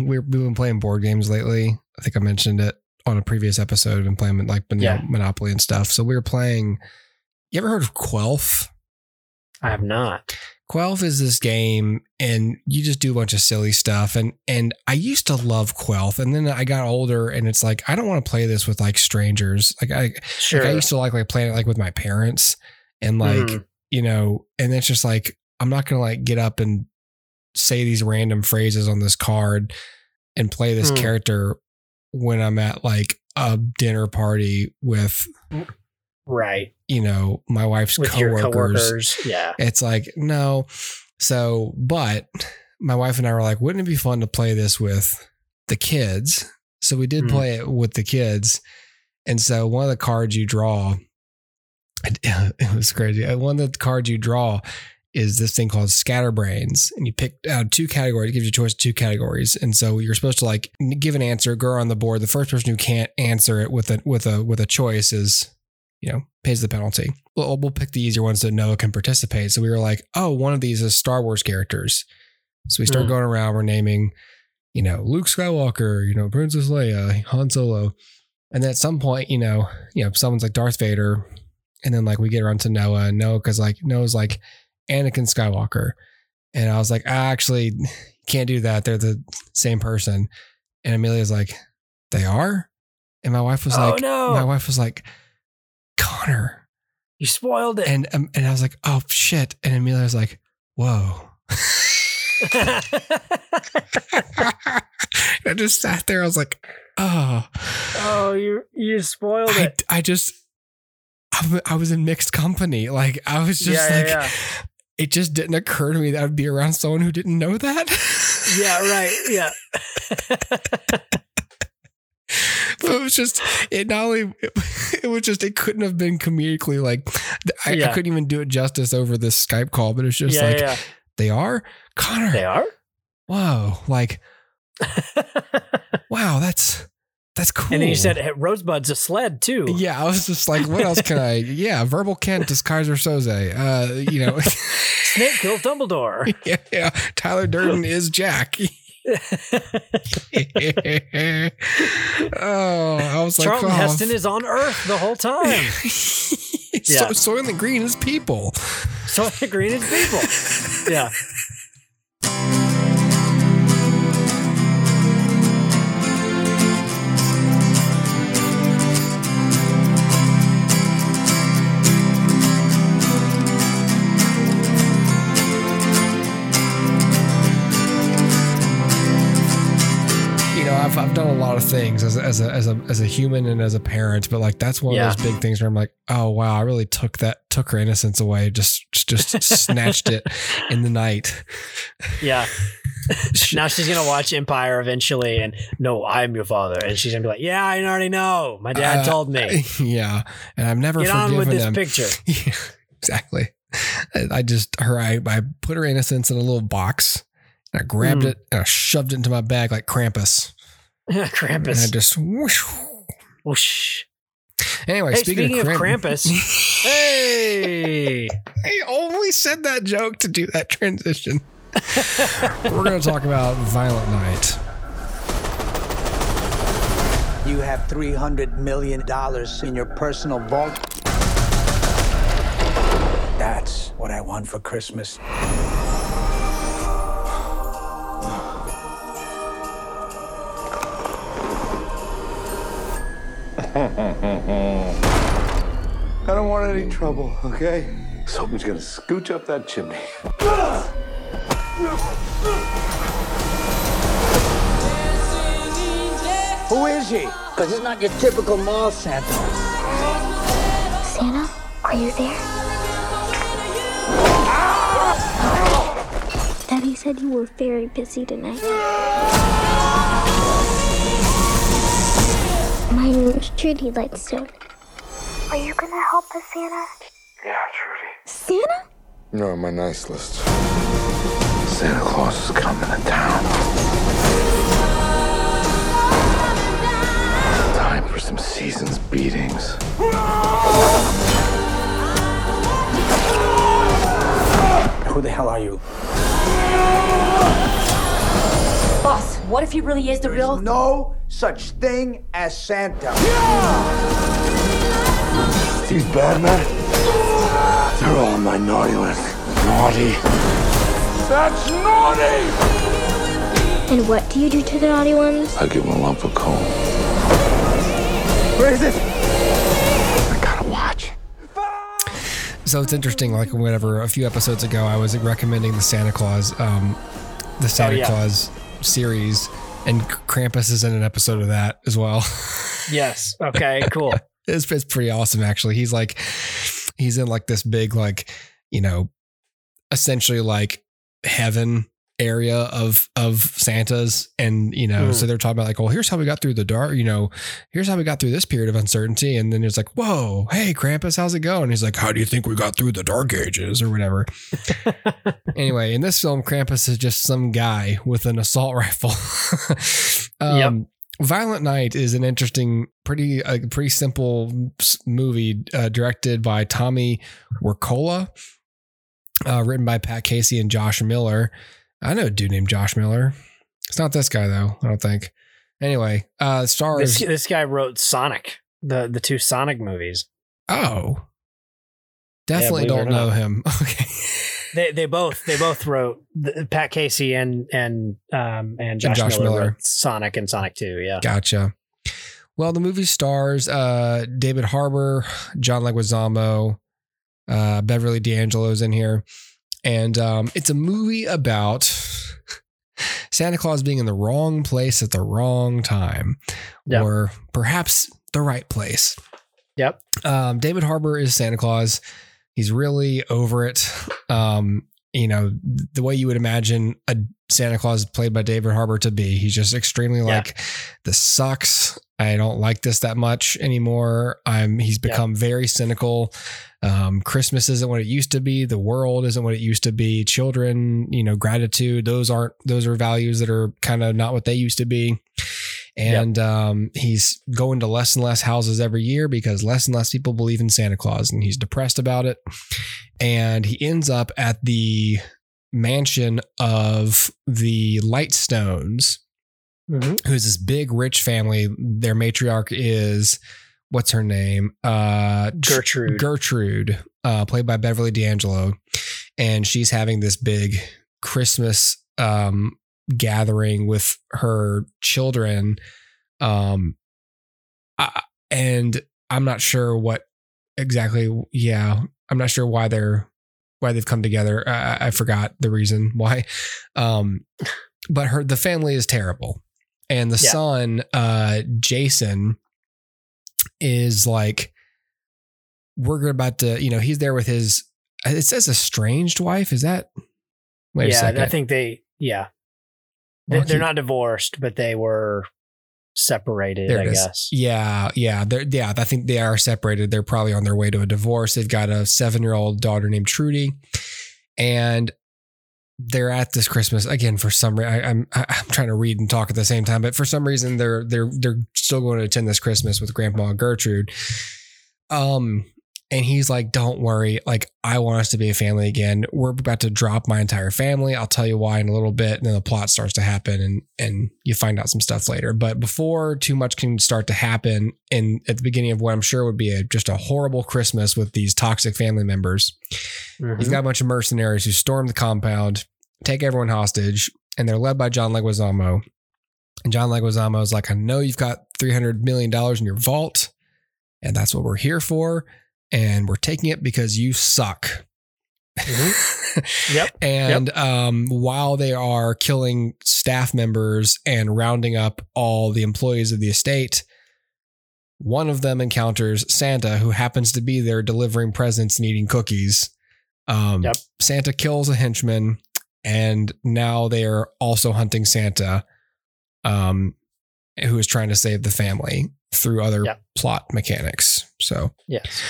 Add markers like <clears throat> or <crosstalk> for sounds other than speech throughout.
<laughs> we're, we've been playing board games lately. I think I mentioned it on a previous episode. I've been playing like Yeah. Monopoly and stuff. So we were playing. You ever heard of Quelf? I have not. Quelf is this game, and you just do a bunch of silly stuff. And and I used to love Quelf, and then I got older, and it's like I don't want to play this with like strangers. Like I Sure. like I used to like like playing it like with my parents, and like Mhm. you know, and it's just like I'm not gonna like get up and say these random phrases on this card and play this Hmm. character when I'm at like a dinner party with right. you know my wife's With coworkers. coworkers. Yeah. It's like no, so but my wife and I were like, wouldn't it be fun to play this with the kids? So we did Hmm. play it with the kids, and so one of the cards you draw, <laughs> it was crazy. One of the cards you draw is this thing called scatterbrains, and you pick out two categories. It gives you a choice of two categories, and so you're supposed to like give an answer, go on the board. The first person who can't answer it with a with a with a choice is, you know, pays the penalty. We'll, we'll pick the easier ones that Noah can participate. So we were like, oh, one of these is Star Wars characters. So we start Hmm. going around. We're naming, you know, Luke Skywalker, you know, Princess Leia, Han Solo, and then at some point, you know, you know, someone's like Darth Vader, and then like we get around to Noah, and Noah because like Noah's like Anakin Skywalker, and I was like, I actually <laughs> can't do that. They're the same person, and Amelia's like, they are, and my wife was oh like, no! my wife was like, Conner, you spoiled it. and um, and I was like, oh shit, and Amelia was like, whoa. <laughs> I just sat there. I was like, oh, oh, you you spoiled I, it. I just, I, I was in mixed company. Like, I was just yeah, like, yeah, it just didn't occur to me that I'd be around someone who didn't know that. yeah. yeah, right. Yeah. <laughs> but it was just, it not only, it, it was just, it couldn't have been comedically like, I, I couldn't even do it justice over this Skype call, but it's just yeah, like, yeah. they are? Conner, They are. whoa, like, <laughs> wow, that's, that's cool. And then you said hey, Rosebud's a sled too. Yeah, I was just like, what else can I? <laughs> Yeah, Verbal Kint is Keyser Soze. Uh, you know, <laughs> <laughs> Snape kills Dumbledore. yeah, yeah. Tyler Durden is Jack. oh, I was like, Charlton oh. Heston is on Earth the whole time. so, Soylent Green is people. so the green is people. Yeah. Of things as a, as a as a as a human and as a parent, but like that's one Yeah. of those big things where I'm like, oh wow, I really took that took her innocence away, just just <laughs> snatched it in the night. Yeah. <laughs> now she's gonna watch Empire eventually, and no, I'm your father, and she's gonna be like, "Yeah, I already know. My dad Uh, told me. <laughs> yeah, and I've never Get on with this him. picture." Yeah, exactly. I I just her I, I put her innocence in a little box. And I grabbed Hmm. it and I shoved it into my bag like Krampus. <laughs> And I Krampus. just whoosh. Whoosh. Anyway, Hey, speaking, speaking of Kramp- Krampus, <laughs> Hey. I only said that joke to do that transition. We're going to talk about Violent Night. You have $300 million in your personal vault. That's what I want for Christmas. <laughs> I don't want any trouble, okay? Someone's gonna scooch up that chimney. Who is he? Because he's not your typical mall Santa. Santa, are you there? Daddy said you were very busy tonight. My name is Trudy Lightstone. Are you gonna help us, Santa? Yeah, Trudy. Santa? You're on my nice list. Santa Claus is coming to town. Time for some season's beatings. Who the hell are you? What if if he really is the real? No such thing as Santa. These bad men, they're all on my naughty list. Naughty. That's naughty! And what do you do to the naughty ones? I give them a lump of coal. Where is it? I gotta watch. So it's interesting. Like whenever a few episodes ago, I was recommending the Santa Claus, um, the Santa yeah. Claus series, and Krampus is in an episode of that as well. <laughs> Yes. Okay. Cool. <laughs> it's, it's pretty awesome actually he's like he's in like this big like you know essentially like heaven area of of santas. And you know Mm. so they're talking about like well here's how we got through the dark you know here's how we got through this period of uncertainty. And then it's like whoa hey krampus how's it going? He's like how do you think we got through the dark ages or whatever? <laughs> Anyway in this film krampus is just some guy with an assault <laughs> rifle. Um Violent Night is an interesting, pretty, a pretty simple movie uh, directed by Tommy Wirkola, uh, written by Pat Casey and Josh Miller. I know a dude named Josh Miller. It's not this guy though. I don't think. Anyway, uh, stars. This, this guy wrote Sonic, the the two Sonic movies. oh, definitely or don't know him. <laughs> Okay. They they both they both wrote the, Pat Casey and and um and Josh, Josh Miller, Miller. Sonic and Sonic Two. Yeah. Gotcha. Well, the movie stars uh, David Harbour, John Leguizamo, uh, Beverly D'Angelo's in here, and um, it's a movie about Santa Claus being in the wrong place at the wrong time, Yep. or perhaps the right place. Yep. Um, David Harbour is Santa Claus. He's really over it. Um, you know, the way you would imagine a Santa Claus played by David Harbour to be. He's just extremely Yeah. like, this sucks. I don't like this that much anymore. I'm he's Yeah. become very cynical. Um, Christmas isn't what it used to be. The world isn't what it used to be. Children, you know, gratitude, those aren't those are values that are kind of not what they used to be. And um, he's going to less and less houses every year because less and less people believe in Santa Claus, and he's depressed about it. And he ends up at the mansion of the Lightstones, Mhm. who's this big rich family. Their matriarch is what's her name? Uh, Gertrude. Gertrude, uh, played by Beverly D'Angelo, and she's having this big Christmas um, gathering with her children. Um, I, and I'm not sure what exactly. Yeah, I'm not sure why they're why they've come together. I, I forgot the reason why. Um, but her the family is terrible, and the Yeah. son, uh, Jason, is like we're about to. You know, he's there with his. It says estranged wife. Is that? Wait a yeah. I think they. Yeah, Well, they're he- not divorced, but they were separated. I guess. Yeah, yeah, they're yeah. I think they are separated. They're probably on their way to a divorce. They've got a seven-year-old daughter named Trudy, and they're at this Christmas again for some reason. I'm I'm trying to read and talk at the same time, but for some reason they're they're they're still going to attend this Christmas with Grandma Gertrude. Um, and he's like, "Don't worry, like I want us to be a family again. We're about to drop my entire family. I'll tell you why in a little bit." And then the plot starts to happen, and and you find out some stuff later. But before too much can start to happen, and at the beginning of what I'm sure would be a just a horrible Christmas with these toxic family members, Mhm. He's got a bunch of mercenaries who storm the compound, take everyone hostage, and they're led by John Leguizamo. And John Leguizamo is like, I know you've got $300 million in your vault, and that's what we're here for. And we're taking it because you suck. <laughs> Yep. And um, while they are killing staff members and rounding up all the employees of the estate, one of them encounters Santa, who happens to be there delivering presents and eating cookies. Um, Yep. Santa kills a henchman, and now they are also hunting Santa, um, who is trying to save the family through other Yep. plot mechanics. So Yes.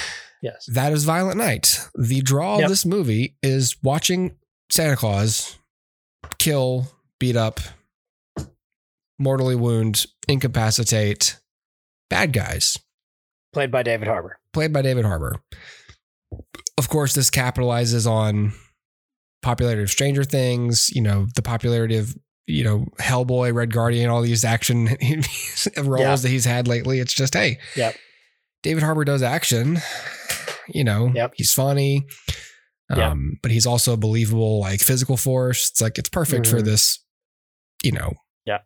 Yes. that is Violent Night. The draw Yep. of this movie is watching Santa Claus kill, beat up, mortally wound, incapacitate bad guys, Played by David Harbour. played by David Harbour. Of course, this capitalizes on popularity of Stranger Things, you know, the popularity of you know, Hellboy, Red Guardian, all these action <laughs> roles Yeah. that he's had lately. It's just, hey, Yep. David Harbour does action. You know, Yep. he's funny. Yep. Um, but he's also a believable, like physical force. It's like it's perfect for Mhm. this, you know, yeah,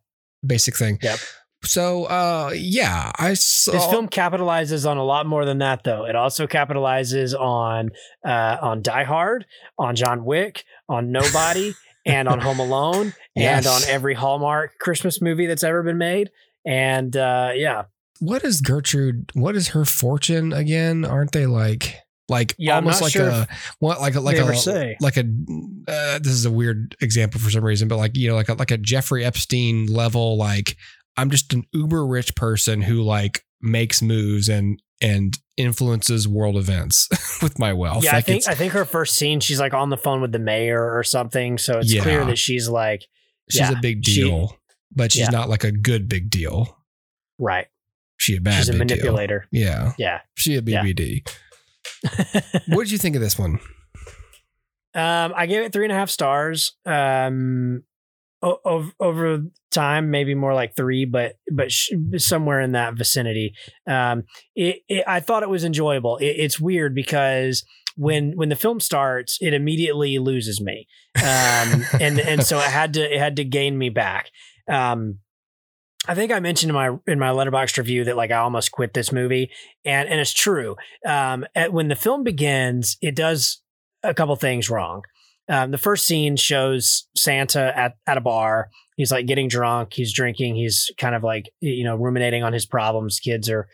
basic thing. Yep. So, uh, yeah, I saw This film capitalizes on a lot more than that, though. It also capitalizes on uh, on Die Hard, on John Wick, on Nobody, <laughs> and on Home Alone, and on every Hallmark Christmas movie that's ever been made. And uh, yeah, what is Gertrude? What is her fortune again? Aren't they like like Yeah, almost like sure a what like a like a say. like a uh, this is a weird example for some reason, but like you know like a, like a Jeffrey Epstein level like I'm just an uber rich person who like makes moves and and influences world events <laughs> with my wealth. yeah, I think I think her first scene, she's like on the phone with the mayor or something. So it's clear that she's like she's yeah, a big she- deal, but she's yeah. not like a good big deal. right. She a bad she's a big deal. manipulator. Yeah, Yeah. she a BBD. <laughs> what did you think of this one? Um, I gave it three and a half stars. Um, o- over time, maybe more like three, but but sh- somewhere in that vicinity. Um, it, it I thought it was enjoyable. It, it's weird because when when the film starts, it immediately loses me, um, and and so it had to it had to gain me back. Um, I think I mentioned in my in my Letterboxd review that like I almost quit this movie, and and it's true. Um, at, when the film begins, it does a couple things wrong. Um, the first scene shows Santa at, at a bar. He's like getting drunk. He's drinking. He's kind of like, you know, ruminating on his problems. Kids are,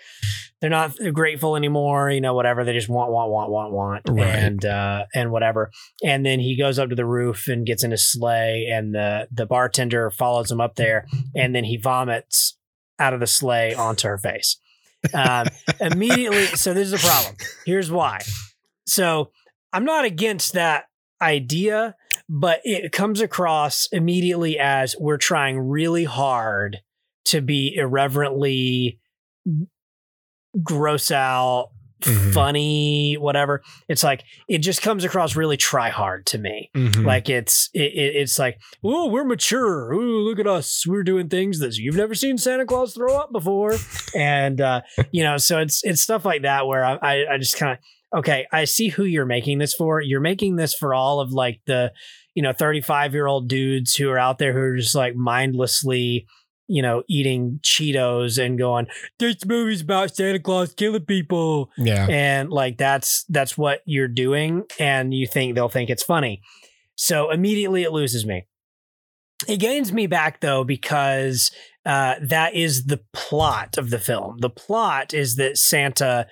they're not grateful anymore, you know, whatever. They just want, want, want, want, want, Right. and, uh, and whatever. And then he goes up to the roof and gets in his sleigh and the, the bartender follows him up there and then he vomits out of the sleigh onto her face. Um, <laughs> immediately. So this is a problem. Here's why. So I'm not against that idea, but it comes across immediately as we're trying really hard to be irreverently gross out, Mhm. funny, whatever. It's like it just comes across really try hard to me. Mhm. Like it's it, it, it's like, oh, we're mature. Ooh, look at us. We're doing things that you've never seen Santa Claus throw up before, and uh, <laughs> you know, so it's it's stuff like that where I I, I just kind of okay, I see who you're making this for. You're making this for all of like the you know 35 year old dudes who are out there who are just like mindlessly you know eating cheetos and going this movie's about santa claus killing people. Yeah, and like that's that's what you're doing and you think they'll think it's funny. So immediately it loses me. It gains me back though because uh, that is the plot of the film. The plot is that santa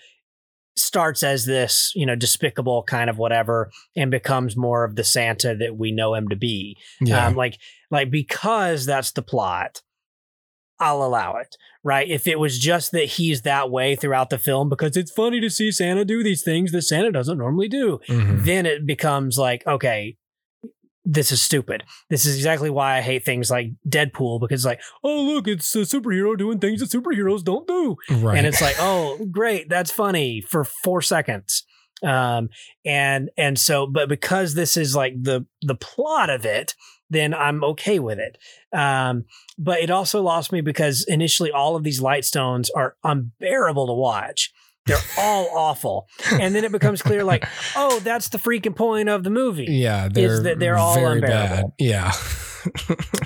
starts as this you know despicable kind of whatever and becomes more of the santa that we know him to be. Yeah. um, like like because that's the plot i'll allow it right if it was just that he's that way throughout the film because it's funny to see santa do these things that santa doesn't normally do Mhm. then it becomes like okay this is stupid this is exactly why i hate things like deadpool because it's like oh look it's a superhero doing things that superheroes don't do Right. and it's like oh great that's funny for four seconds um and and so but because this is like the the plot of it then i'm okay with it um but it also lost me because initially all of these light stones are unbearable to watch they're all <laughs> awful and then it becomes clear like oh that's the freaking point of the movie yeah, they're that they're all unbearable. bad. Yeah.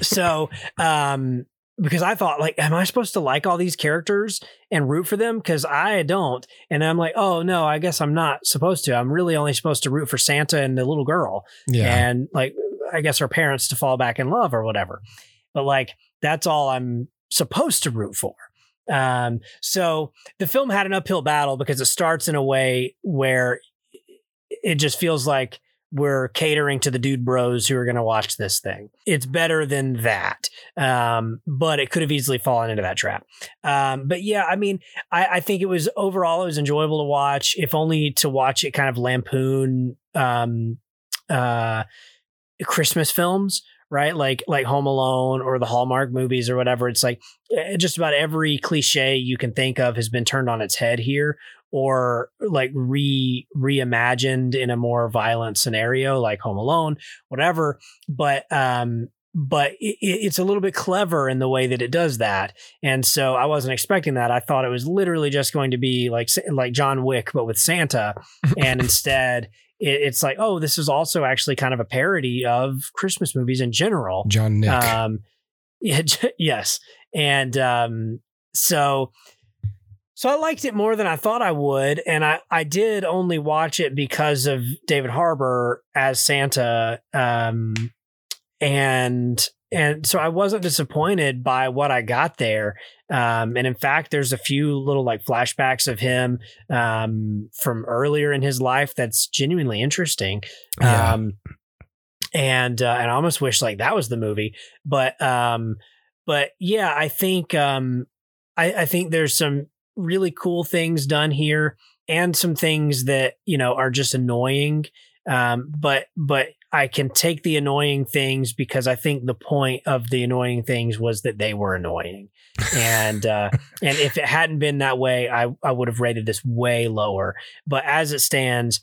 so um because I thought like am I supposed to like all these characters and root for them cuz I don't and I'm like oh no I guess I'm not supposed to I'm really only supposed to root for Santa and the little girl yeah. and like I guess her parents to fall back in love or whatever but like that's all I'm supposed to root for um so the film had an uphill battle because it starts in a way where it just feels like we're catering to the dude bros who are going to watch this thing. It's better than that, um, but it could have easily fallen into that trap. Um, but yeah, I mean, I, I think it was overall it was enjoyable to watch, if only to watch it kind of lampoon um, uh, Christmas films, right? Like like Home Alone or the Hallmark movies or whatever. It's like eh, just about every cliche you can think of has been turned on its head here or like re reimagined in a more violent scenario like home alone whatever but um but it, it's a little bit clever in the way that it does that. And so I wasn't expecting that. I thought it was literally just going to be like like John Wick, but with Santa. <laughs> and instead, it's like, oh, this is also actually kind of a parody of Christmas movies in general. John Nick. Um, <laughs> yeah, yes, and um, so so I liked it more than I thought I would, and I I did only watch it because of David Harbour as Santa, um, and and so I wasn't disappointed by what I got there. Um, and in fact, there's a few little like flashbacks of him um, from earlier in his life that's genuinely interesting. Yeah. Um, and uh, and I almost wish like that was the movie, but um, but yeah, I think um, I, I think there's some really cool things done here, and some things that you know are just annoying. Um, but but I can take the annoying things because I think the point of the annoying things was that they were annoying. And uh, <laughs> and if it hadn't been that way, I, I would have rated this way lower. But as it stands,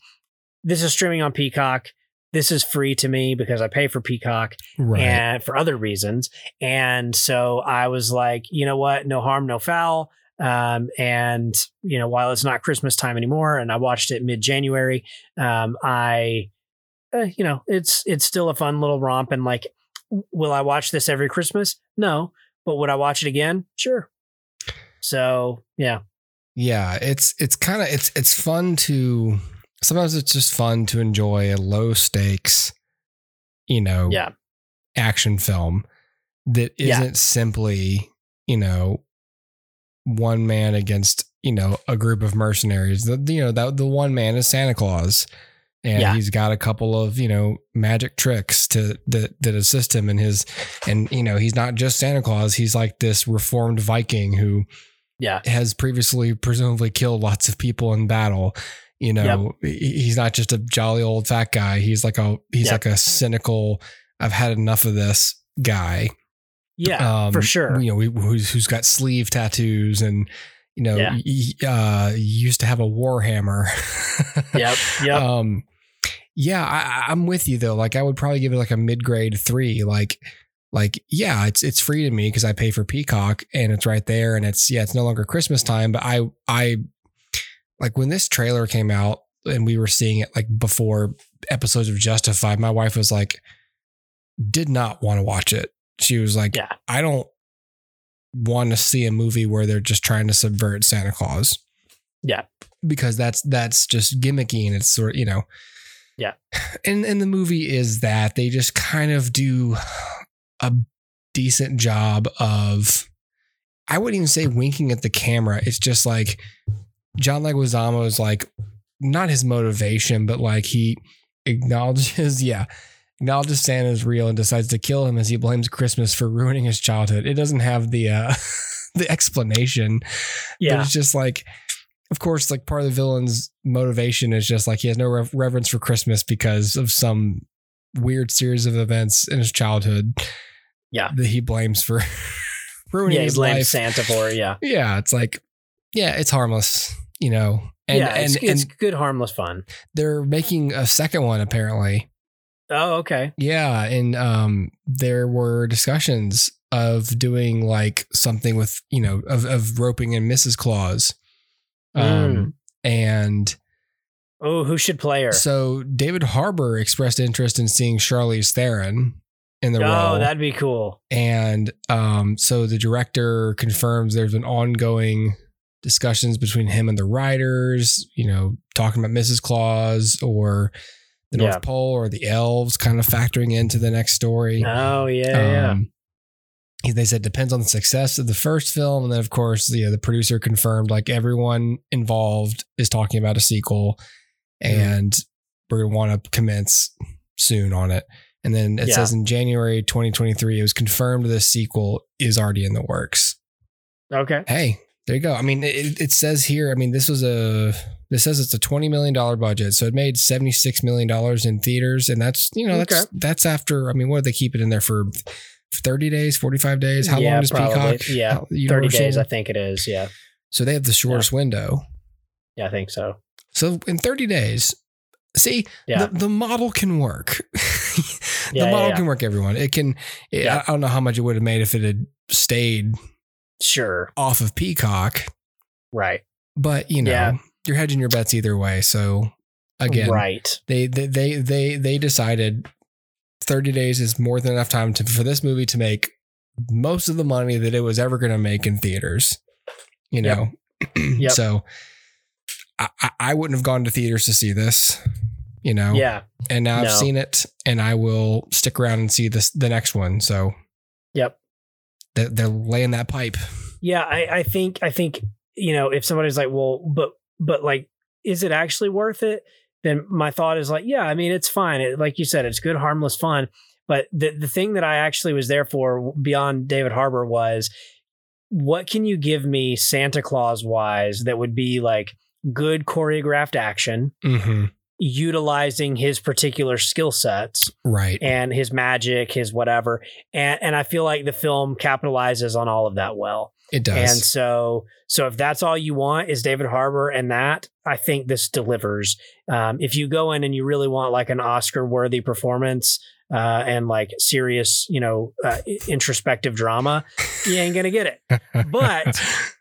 this is streaming on Peacock. This is free to me because I pay for Peacock right. and for other reasons. And so I was like, you know what? No harm, no foul. Um, and you know, while it's not Christmas time anymore, and I watched it mid January, um, I uh, you know, it's it's still a fun little romp. And like, will I watch this every Christmas? No, but would I watch it again? Sure. So yeah, yeah, it's it's kind of it's it's fun to sometimes it's just fun to enjoy a low stakes, you know, yeah, action film that Yeah. isn't simply you know one man against you know a group of mercenaries. The you know that the one man is Santa Claus. And Yeah. he's got a couple of, you know, magic tricks to that that assist him in his and you know, he's not just Santa Claus, he's like this reformed Viking who yeah, has previously presumably killed lots of people in battle. You know, he- he's not just a jolly old fat guy. He's like a he's Yep. like a cynical. I've had enough of this guy. Yeah, for Um, sure. You know, we- who's who's got sleeve tattoos and you know, Yeah. he, uh, used to have a warhammer. <laughs> yep, yep. Um, yeah, I- I'm with you though. Like, I would probably give it like a mid grade three. Like, like yeah, it's it's free to me because I pay for Peacock and it's right there, and it's yeah, it's no longer Christmas time. But I I like when this trailer came out and we were seeing it like before episodes of Justified. My wife was like, did not want to watch it. She was like, yeah, I don't want to see a movie where they're just trying to subvert Santa Claus. Yeah. Because that's that's just gimmicky and it's sort of, you know. Yeah. <sighs> And and the movie is that they just kind of do a decent job of I wouldn't even say winking at the camera. It's just like John Leguizamo is like not his motivation, but like he acknowledges, <laughs> yeah, acknowledges Santa's real and decides to kill him as he blames Christmas for ruining his childhood. It doesn't have the uh <laughs> the explanation. But it's just like of course, like part of the villain's motivation is just like he has no rev- reverence for Christmas because of some weird series of events in his childhood. Yeah. That he blames for <laughs> ruining yeah. He his blames life. Santa for. Yeah, Yeah, it's like, yeah, it's harmless, you know. And yeah. It's, and, it's and good, harmless fun. they're making a second one apparently. Oh, okay. Yeah, and um, there were discussions of doing like something with you know of of roping in Mrs. Claus, um, Mm. and Oh, who should play her? so David Harbour expressed interest in seeing Charlize Theron in the oh, role, Oh, that'd be cool. and um, so the director confirms there's been ongoing discussions between him and the writers, you know, talking about Mrs. Claus or the North Yeah. Pole or the elves, kind of factoring into the next story. Oh, yeah, yeah. Um, he- they said it depends on the success of the first film, and then of course, you know, the producer confirmed like everyone involved is talking about a sequel, Mm-hmm. and we're gonna want to commence soon on it. And then it Yeah. says in January 2023, it was confirmed the sequel is already in the works. Okay. Hey, there you go. I mean, it, it says here. I mean, this was a. This says it's a twenty million dollar budget, so it made seventy six million dollars in theaters, and that's you know that's Okay. that's after. I mean, what did they keep it in there for? Thirty days, forty five days. How yeah, long does probably. Peacock? Yeah, how- 30 days, I think it is. Yeah. So they have the shortest window. Yeah, I think so. So in thirty days, See, Yeah. the, the model can work. <laughs> the Yeah, yeah, model yeah. can work, everyone. It can, it- Yeah. I don't know how much it would have made if it had stayed Sure. off of Peacock, Right. but you know, Yeah. you're hedging your bets either way. So again, Right. they, they, they, they, they decided 30 days is more than enough time to, for this movie to make most of the money that it was ever going to make in theaters, you know? <clears throat> Yep. So I, I- I wouldn't have gone to theaters to see this, you know? Yeah. and now I've seen it, and I will stick around and see this the next one. So Yep. They're, they're laying that pipe. Yeah. I, I think, I think, you know, if somebody's like, well, but, but like, is it actually worth it? Then my thought is like, yeah, I mean, it's fine. It, like you said, it's good, harmless fun. But the, the thing that I actually was there for beyond David Harbour was what can you give me Santa Claus wise that would be like good choreographed action, Mm-hmm. Utilizing his particular skill sets Right. and his magic, his whatever. And and I feel like the film capitalizes on all of that well. it does And so so if that's all you want is David Harbour and that, I think this delivers. Um, if you go in and you really want like an Oscar worthy performance uh, and like serious, you know, uh, introspective drama, you ain't gonna get it. but- <laughs>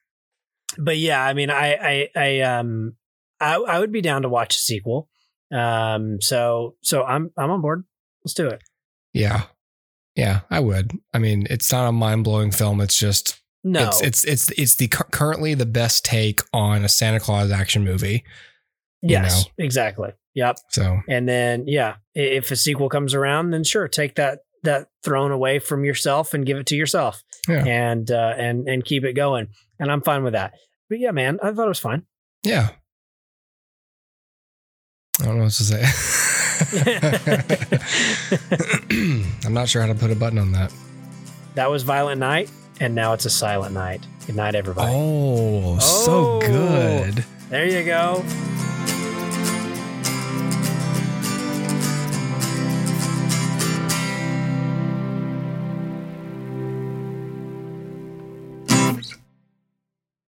But yeah, I mean, I I I um I, I would be down to watch a sequel. Um, so so I'm I'm on board. Let's do it. yeah, yeah, I would. I mean, it's not a mind blowing film. It's just No, it's it's it's it's the cur- currently the best take on a Santa Claus action movie. you yes, exactly. Yep. So And then yeah, if a sequel comes around, then sure, take that that throne away from yourself and give it to yourself, Yeah. and uh, and and keep it going. And I'm fine with that. But yeah, man, I thought it was fine. yeah, I don't know what to say. <laughs> I'm not sure how to put a button on that. That was Violent Night, and now it's a Silent Night. Good night, everybody. Oh, so Oh. good. There you go.